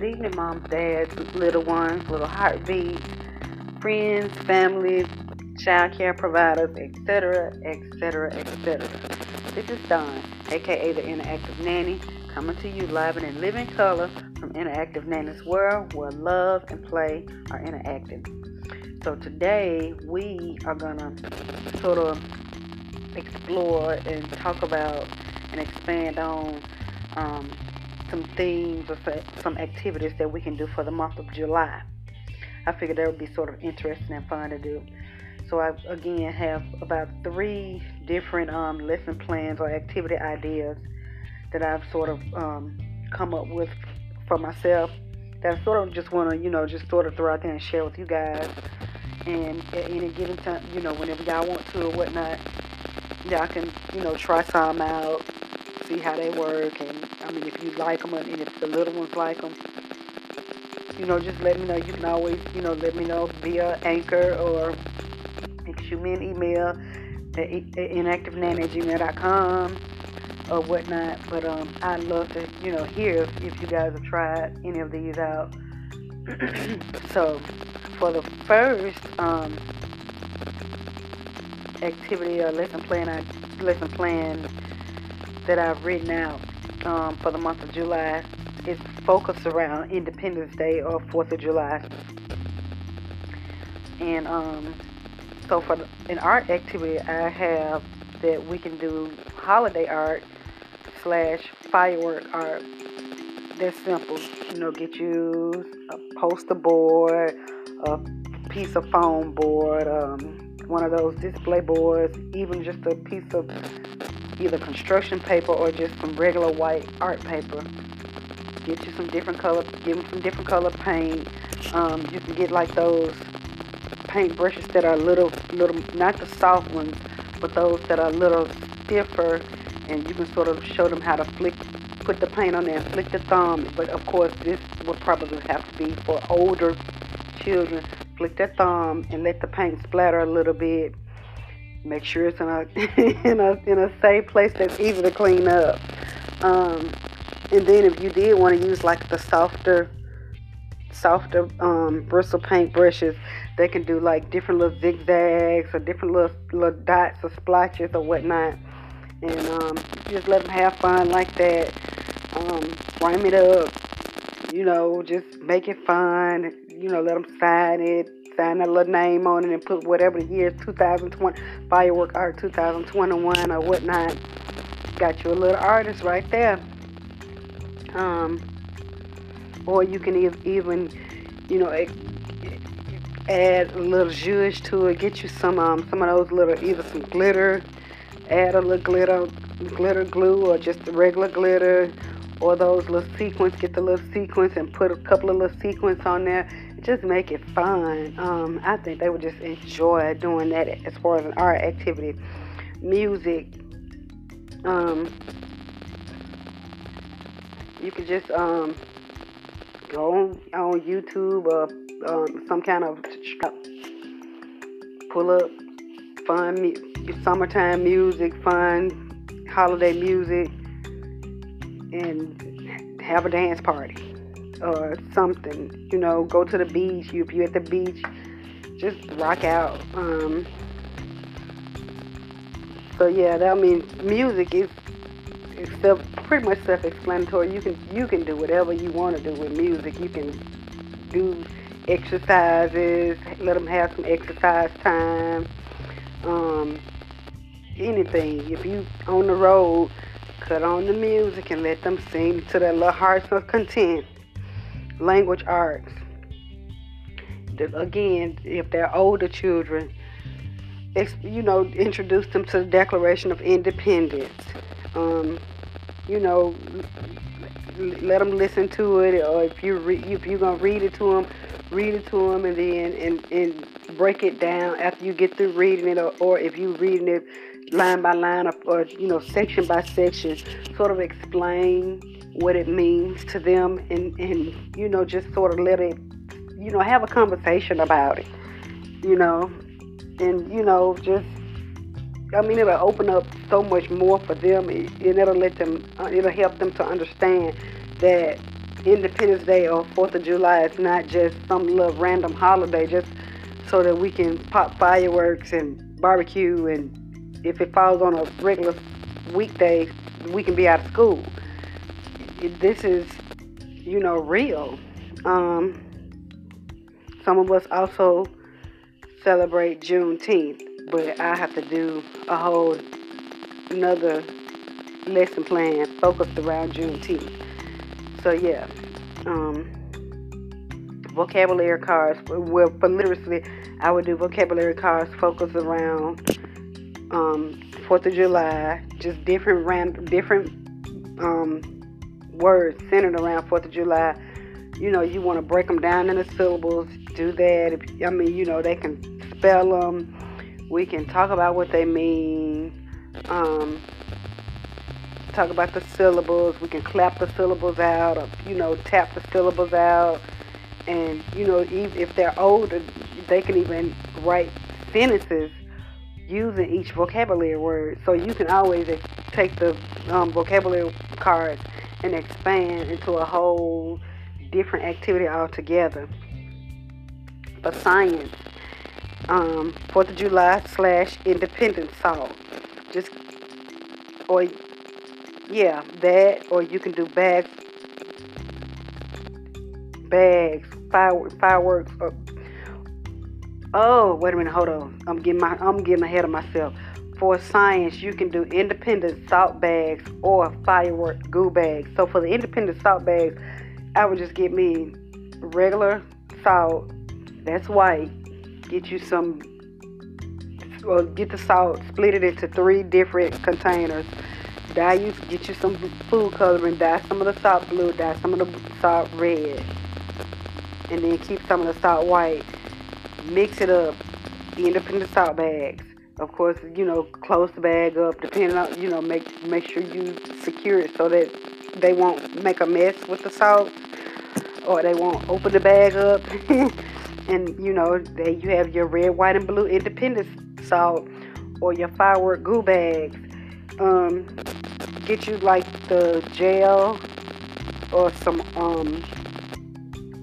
good evening, moms, dads, little ones, little heartbeats, friends, families, child care providers, etc., etc., etc. This is Dawn, aka the Interactive Nanny, coming to you live and in living color from Interactive Nanny's world where love and play are interacting. So today we are gonna sort of explore and talk about and expand on um, some themes or some activities that we can do for the month of July. I figured that would be sort of interesting and fun to do. So I again have about three different um, lesson plans or activity ideas that I've sort of um, come up with for myself that I sort of just want to, you know, just sort of throw out there and share with you guys. And at any given time, you know, whenever y'all want to or whatnot, y'all can, you know, try some out, see how they work. And I mean, if you like them and if the little ones like them, you know, just let me know. You can always, you know, let me know via Anchor or shoot me an email at interactivenanny@gmail.com or whatnot. But um, I'd love to, you know, hear if, if you guys have tried any of these out. so, for the first um, activity or lesson plan, I lesson plan that I've written out um, for the month of July is focused around Independence Day or Fourth of July. And um, so for an art activity, I have that we can do holiday art slash firework art. That's simple. You know, get you a poster board, a piece of foam board, um, one of those display boards, even just a piece of either construction paper or just some regular white art paper. Get you some different color, give them some different color paint. Um, you can get like those paint brushes that are little, little, not the soft ones, but those that are a little stiffer, and you can sort of show them how to flick, put the paint on there and flick the thumb. But of course, this would probably have to be for older children. Flick the thumb and let the paint splatter a little bit Make sure it's in a in a in a safe place that's easy to clean up. Um, and then if you did want to use like the softer softer um, bristle paint brushes, they can do like different little zigzags or different little little dots or splotches or whatnot. And um, just let them have fun like that. Um, it up, you know, just make it fun. You know, let them sign it, sign a little name on it and put whatever the year 2020 firework art 2021 or whatnot. Got you a little artist right there. Um, or you can even, you know, add a little zhuzh to it. Get you some um, some of those little either some glitter, add a little glitter glitter glue or just regular glitter or those little sequins. Get the little sequins and put a couple of little sequins on there just make it fun. Um, I think they would just enjoy doing that as far as an art activity. Music. Um, you could just um, go on, YouTube or um, some kind of pull up fun summertime music, fun holiday music, and have a dance party or something. You know, go to the beach. if you're at the beach, just rock out. Um, so yeah, that I mean, music is is self, pretty much self-explanatory. You can you can do whatever you want to do with music. You can do exercises. Let them have some exercise time. Um, anything. If you on the road, cut on the music and let them sing to their little hearts of content language arts. Again, if they're older children, you know, introduce them to the Declaration of Independence. Um, you know, let them listen to it, or if you re- if you're gonna read it to them, read it to them, and then and, and break it down after you get through reading it, or, or if you're reading it line by line, or, or you know, section by section, sort of explain what it means to them and, and you know, just sort of let it, you know, have a conversation about it, you know, and, you know, just, I mean, it'll open up so much more for them and it'll let them, uh, it'll help them to understand that Independence Day or Fourth of July is not just some little random holiday, just so that we can pop fireworks and barbecue, and if it falls on a regular weekday, we can be out of school. This is, you know, real. Um, some of us also celebrate Juneteenth, but I have to do a whole another lesson plan focused around Juneteenth. So yeah, um, vocabulary cards. Well, for literacy, I would do vocabulary cards focused around um, Fourth of July, just different random, different um, words centered around Fourth of July. You know, you want to break them down into syllables. Do that. If, I mean, you know, they can spell them. We can talk about what they mean. Um, talk about the syllables. We can clap the syllables out, or you know, tap the syllables out. And you know, if they're older, they can even write sentences using each vocabulary word. So you can always take the um, vocabulary cards and expand into a whole different activity altogether. For science, um, Fourth of July slash Independence Salt. Just or yeah, that or you can do bags, bags, fireworks, fireworks, or Oh, wait a minute, hold on. I'm getting my I'm getting ahead of myself. For science, you can do independent salt bags or firework goo bags. So for the independent salt bags, I would just get me regular salt. That's white. Get you some well, get the salt, split it into three different containers. Dye you get you some food coloring, dye some of the salt blue, dye some of the salt red. And then keep some of the salt white mix it up, The independent salt bags. Of course, you know, close the bag up, depending on, you know, make make sure you secure it so that they won't make a mess with the salt or they won't open the bag up. and, you know, they, you have your red, white, and blue independent salt or your firework goo bags. Um, get you like the gel or some um,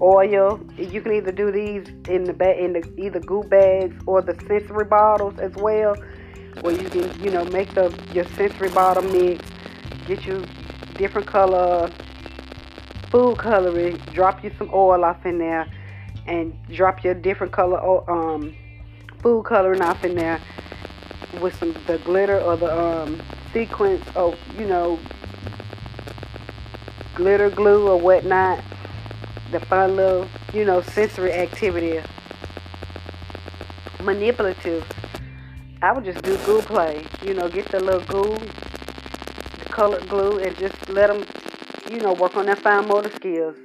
oil. You can either do these in the ba- in the either goo bags or the sensory bottles as well, or you can you know make the your sensory bottle mix. Get you different color food coloring. Drop you some oil off in there, and drop your different color um food coloring off in there with some the glitter or the um sequence of you know glitter glue or whatnot the fun little, you know, sensory activity. Manipulative. I would just do glue play. You know, get the little glue, the colored glue, and just let them, you know, work on their fine motor skills.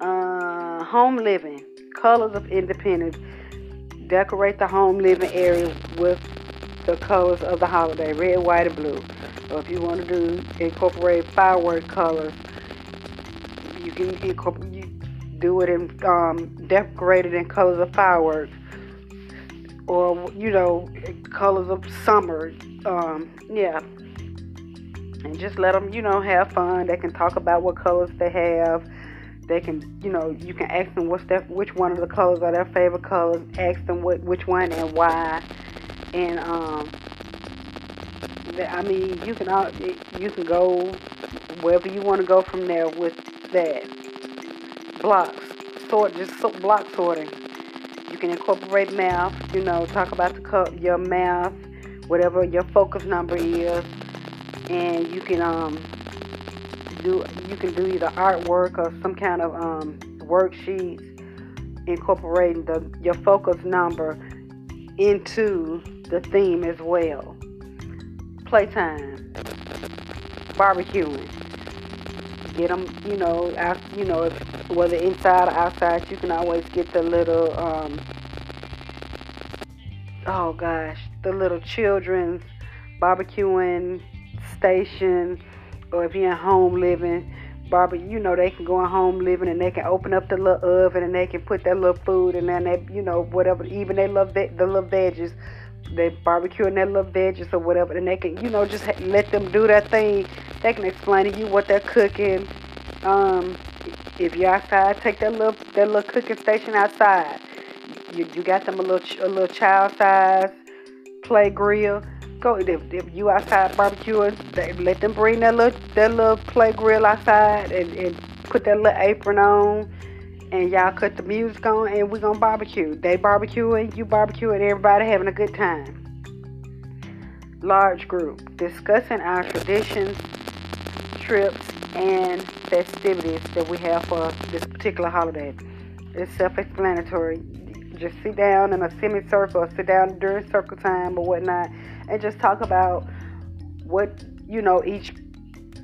Uh, home living. Colors of independence. Decorate the home living area with the colors of the holiday red, white, and blue. Or if you want to do incorporate firework colors, you you do it in um, decorated in colors of fireworks, or you know, colors of summer. Um, yeah, and just let them, you know, have fun. They can talk about what colors they have. They can, you know, you can ask them what's their, which one of the colors are their favorite colors. Ask them what, which one and why. And um, I mean, you can all, you can go wherever you want to go from there with that blocks sort just so, block sorting. You can incorporate math. You know, talk about the co- your math, whatever your focus number is, and you can um do you can do either artwork or some kind of um worksheets incorporating the your focus number into the theme as well. Playtime, barbecuing get them, you know, you know, if, whether inside or outside, you can always get the little, um, oh gosh, the little children's barbecuing station, or if you're in home living, barbecue, you know, they can go in home living and they can open up the little oven and they can put their little food and then they, you know, whatever, even they love the, the little veggies they barbecuing their little veggies or whatever, and they can, you know, just let them do their thing. They can explain to you what they're cooking. Um, if you're outside, take that little that little cooking station outside. You you got them a little a little child size play grill. Go if, if you outside barbecuing, they, let them bring that little that little play grill outside and, and put that little apron on and y'all cut the music on and we're gonna barbecue. They barbecuing, you barbecuing, everybody having a good time. Large group discussing our traditions, trips, and festivities that we have for this particular holiday. It's self-explanatory. Just sit down in a semicircle, or sit down during circle time or whatnot, and just talk about what you know each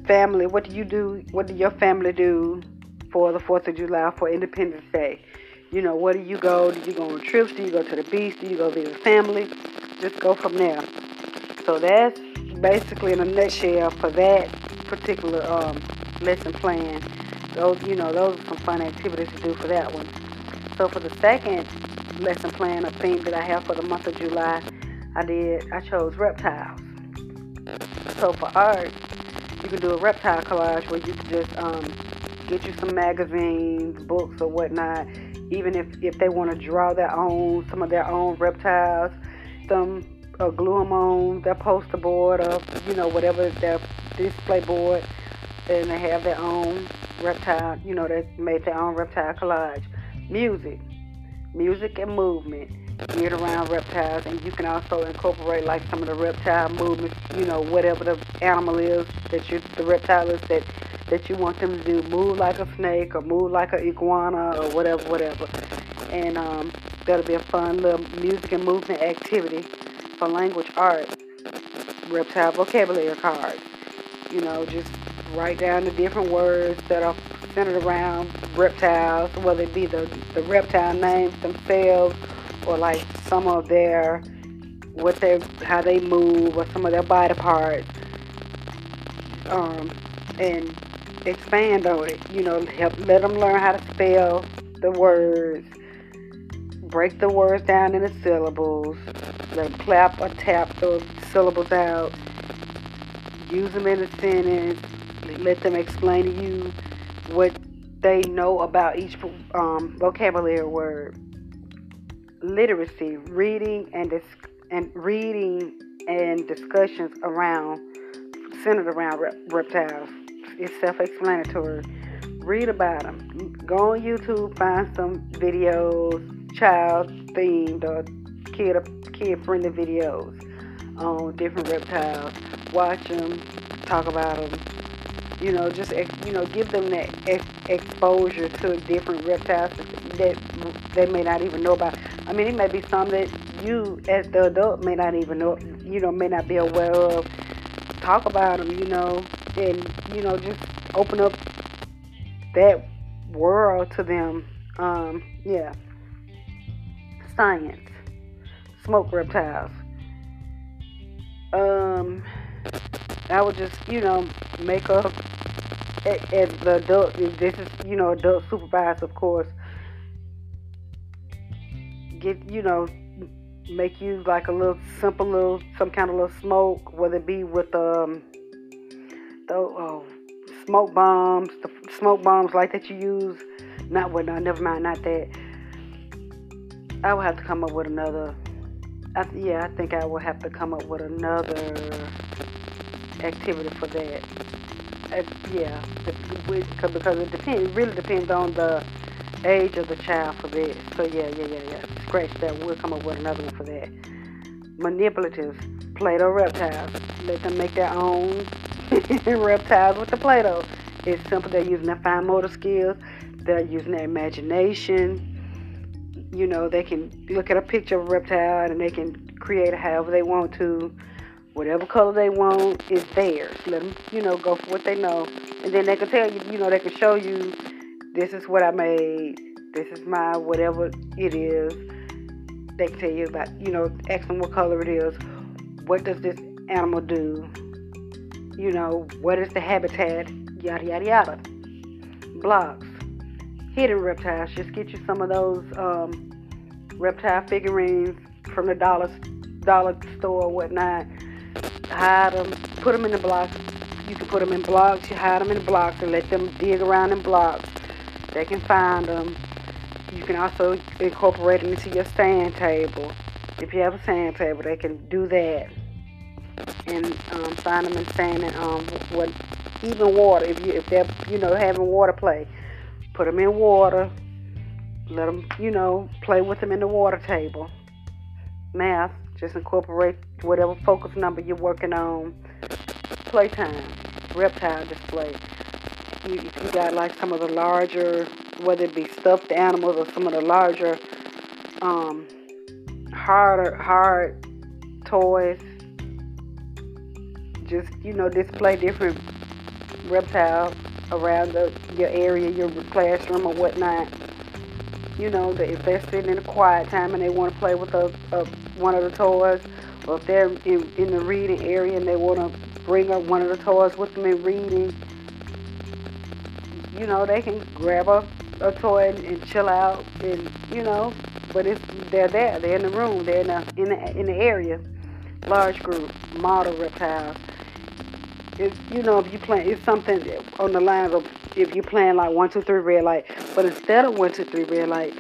family. What do you do? What do your family do for the 4th of July for Independence Day. You know, where do you go? Do you go on trips? Do you go to the beach? Do you go visit family? Just go from there. So that's basically in a nutshell for that particular um, lesson plan. Those, you know, those are some fun activities to do for that one. So for the second lesson plan, a theme that I have for the month of July, I did, I chose reptiles. So for art, you can do a reptile collage where you can just um, get you some magazines, books, or whatnot. Even if, if they want to draw their own, some of their own reptiles, some or glue them on their poster board or you know whatever their display board, and they have their own reptile. You know they made their own reptile collage. Music, music and movement geared around reptiles, and you can also incorporate like some of the reptile movements. You know whatever the animal is that you the reptile is that that you want them to do. Move like a snake or move like an iguana or whatever, whatever. And um, that'll be a fun little music and movement activity for language art. Reptile vocabulary cards. You know, just write down the different words that are centered around reptiles, whether it be the, the reptile names themselves or like some of their what they how they move or some of their body parts. Um, and expand on it. You know, help let them learn how to spell the words, break the words down into syllables, let them clap or tap those syllables out, use them in a sentence, let them explain to you what they know about each um, vocabulary word. Literacy, reading and dis- and reading and discussions around centered around rep- reptiles it's self-explanatory. Read about them. Go on YouTube, find some videos, child-themed or kid kid-friendly videos on different reptiles. Watch them, talk about them. You know, just you know, give them that ex- exposure to different reptiles that they may not even know about. I mean, it may be some that you, as the adult, may not even know. You know, may not be aware of. Talk about them. You know, and you know just open up that world to them. Um, yeah, science, smoke reptiles. Um, I would just you know make up as the adult. This is you know adult supervised, of course. Get you know make you like a little simple little some kind of little smoke, whether it be with um the oh, smoke bombs, the smoke bombs like that you use. Not what? No, never mind. Not that. I will have to come up with another. I, yeah, I think I will have to come up with another activity for that. Uh, yeah, because it depends. It really depends on the age of the child for this. So yeah, yeah, yeah, yeah. Scratch that. We'll come up with another one for that. Manipulative Play-Doh reptiles. Let them make their own reptiles with the Play-Doh. It's simple. They're using their fine motor skills. They're using their imagination. You know, they can look at a picture of a reptile and they can create it however they want to. Whatever color they want is theirs. Let them, you know, go for what they know. And then they can tell you, you know, they can show you, this is what I made. This is my whatever it is. They can tell you about, you know, ask them what color it is. What does this animal do? you know, what is the habitat, yada, yada, yada. Blocks. Hidden reptiles. Just get you some of those um, reptile figurines from the dollar, dollar store or whatnot. Hide them, put them in the blocks. You can put them in blocks. You hide them in blocks and let them dig around in blocks. They can find them. You can also incorporate them into your stand table. If you have a sand table, they can do that and um, find them and stand in um, what even water. If you if they're you know having water play, put them in water. Let them you know play with them in the water table. Math. Just incorporate whatever focus number you're working on. Playtime. Reptile display. You, you got like some of the larger, whether it be stuffed animals or some of the larger, um, harder, hard toys. Just you know, display different reptiles around the, your area, your classroom or whatnot. You know, that if they're sitting in a quiet time and they want to play with a, a one of the toys, or if they're in, in the reading area and they want to bring up one of the toys with them in reading, you know, they can grab a, a toy and, and chill out and, you know, but it's they're there, they're in the room, they're in the in the, in the area, large group, model reptiles. It's you know if you plan, it's something on the lines of if you plan like one two three red light, but instead of one two three red light,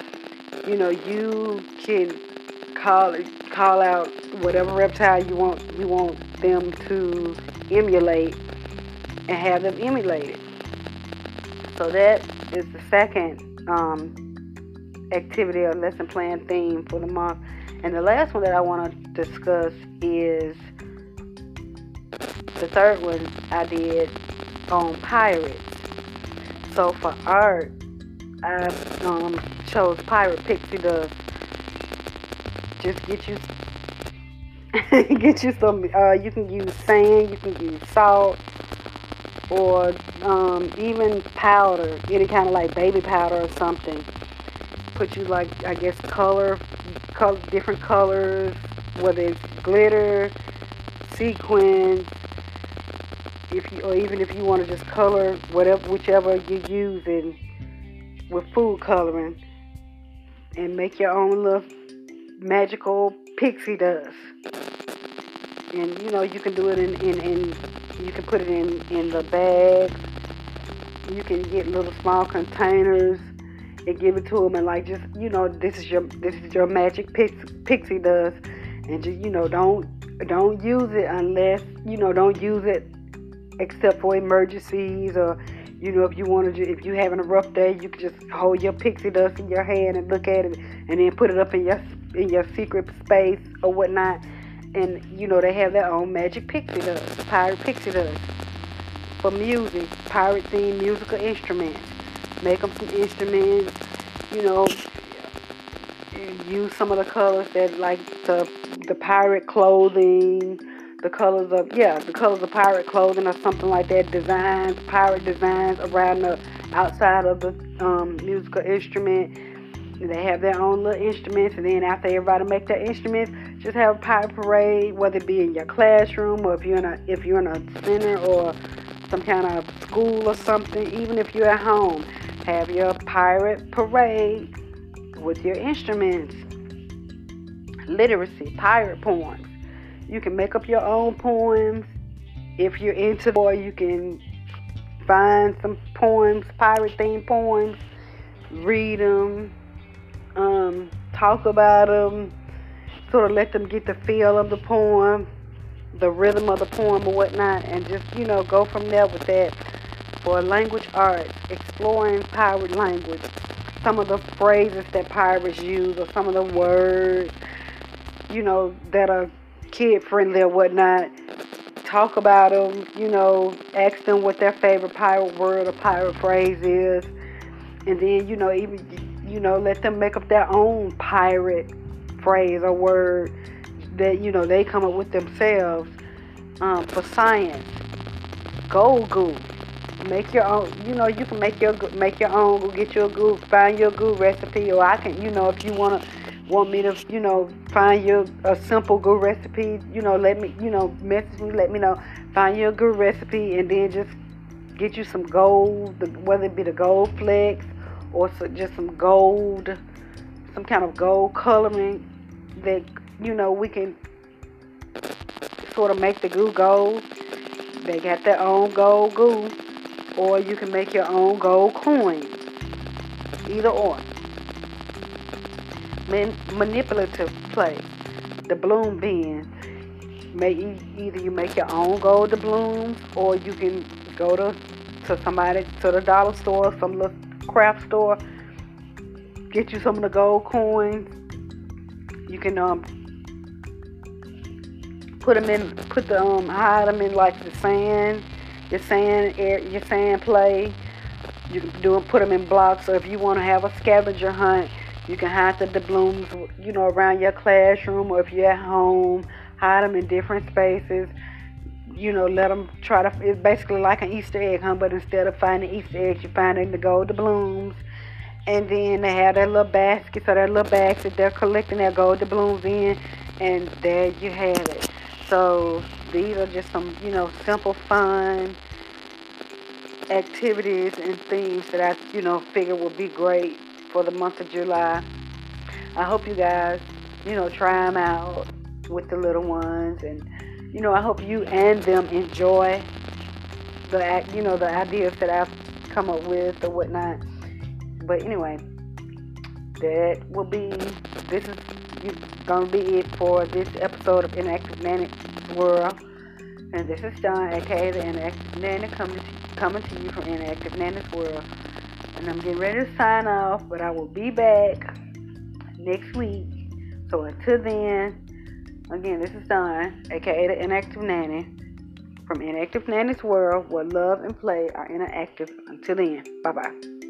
you know you can call call out whatever reptile you want you want them to emulate and have them emulated. So that is the second um, activity or lesson plan theme for the month. And the last one that I want to discuss is the third one I did on pirates. So for art, I um, chose pirate pixie dust. Just get you get you some. Uh, you can use sand. You can use salt, or um, even powder, any kind of like baby powder or something. Put you like I guess color, color different colors, whether it's glitter, sequins, if you or even if you want to just color whatever whichever you're using with food coloring and make your own little magical pixie dust. And you know you can do it in, in, in you can put it in in the bags you can get little small containers and give it to them and like just you know this is your this is your magic pix, pixie dust. And just you know don't don't use it unless you know don't use it except for emergencies or you know if you want to if you're having a rough day you can just hold your pixie dust in your hand and look at it and then put it up in your in your secret space or whatnot. And you know they have their own magic pixie dust pirate pixie dust for music pirate themed musical instruments. Make them some instruments you know use some of the colors that like the the pirate clothing the colors of yeah the colors of pirate clothing or something like that designs pirate designs around the outside of the um, musical instrument. They have their own little instruments and then after everybody make their instruments just have a pirate parade whether it be in your classroom or if you're in a if you're in a center or some kind of school or something even if you're at home have your pirate parade with your instruments. Literacy pirate poems you can make up your own poems. If you're into or you can find some poems, pirate themed poems, read them, um, talk about them, sort of let them get the feel of the poem, the rhythm of the poem or whatnot, and just, you know, go from there with that. For language arts, exploring pirate language, some of the phrases that pirates use or some of the words, you know, that are kid friendly or whatnot. Talk about them, you know, ask them what their favorite pirate word or pirate phrase is, and then you know even you know let them make up their own pirate phrase or word that you know they come up with themselves. Um, for science, gold goo. Make your own. You know you can make your make your own. Go get your goo. Find your goo recipe, or I can. You know if you wanna want me to, you know, find you a simple good recipe, you know, let me, you know, message me, let me know, find you a good recipe, and then just get you some gold, whether it be the gold flecks or just some gold, some kind of gold coloring that, you know, we can sort of make the goo gold. They got their own gold goo, or you can make your own gold coin. either or. Man, manipulative play. The bloom bins. May either you make your own gold doubloons or you can go to to somebody to the dollar store, some little craft store, get you some of the gold coins. You can um put them in, put the um hide them in like the sand, your sand air, your sand play. You can do put them in blocks. So if you want to have a scavenger hunt, you can hide the doubloons, you know, around your classroom, or if you're at home, hide them in different spaces you know, let them try to. It's basically like an Easter egg hunt, but instead of finding Easter eggs, you're finding the gold doubloons. And then they have their little baskets or their little bags that they're collecting their gold doubloons in, and there you have it. So these are just some, you know, simple, fun activities and things that I, you know, figure would be great for the month of July. I hope you guys, you know, try them out with the little ones and you know, I hope you and them enjoy the, act, you know, the ideas that I've come up with or whatnot. But anyway, that will be, this is to be it for this episode of Interactive Nanny World. And this is Dawn, aka the Interactive Nanny, coming to, coming to you from Interactive Nanny's World. And I'm getting ready to sign off, but I will be back next week. So until then, Again, this is Dawn, aka the Interactive Nanny, from Interactive Nanny's World, where love and play are interactive. Until then, bye bye.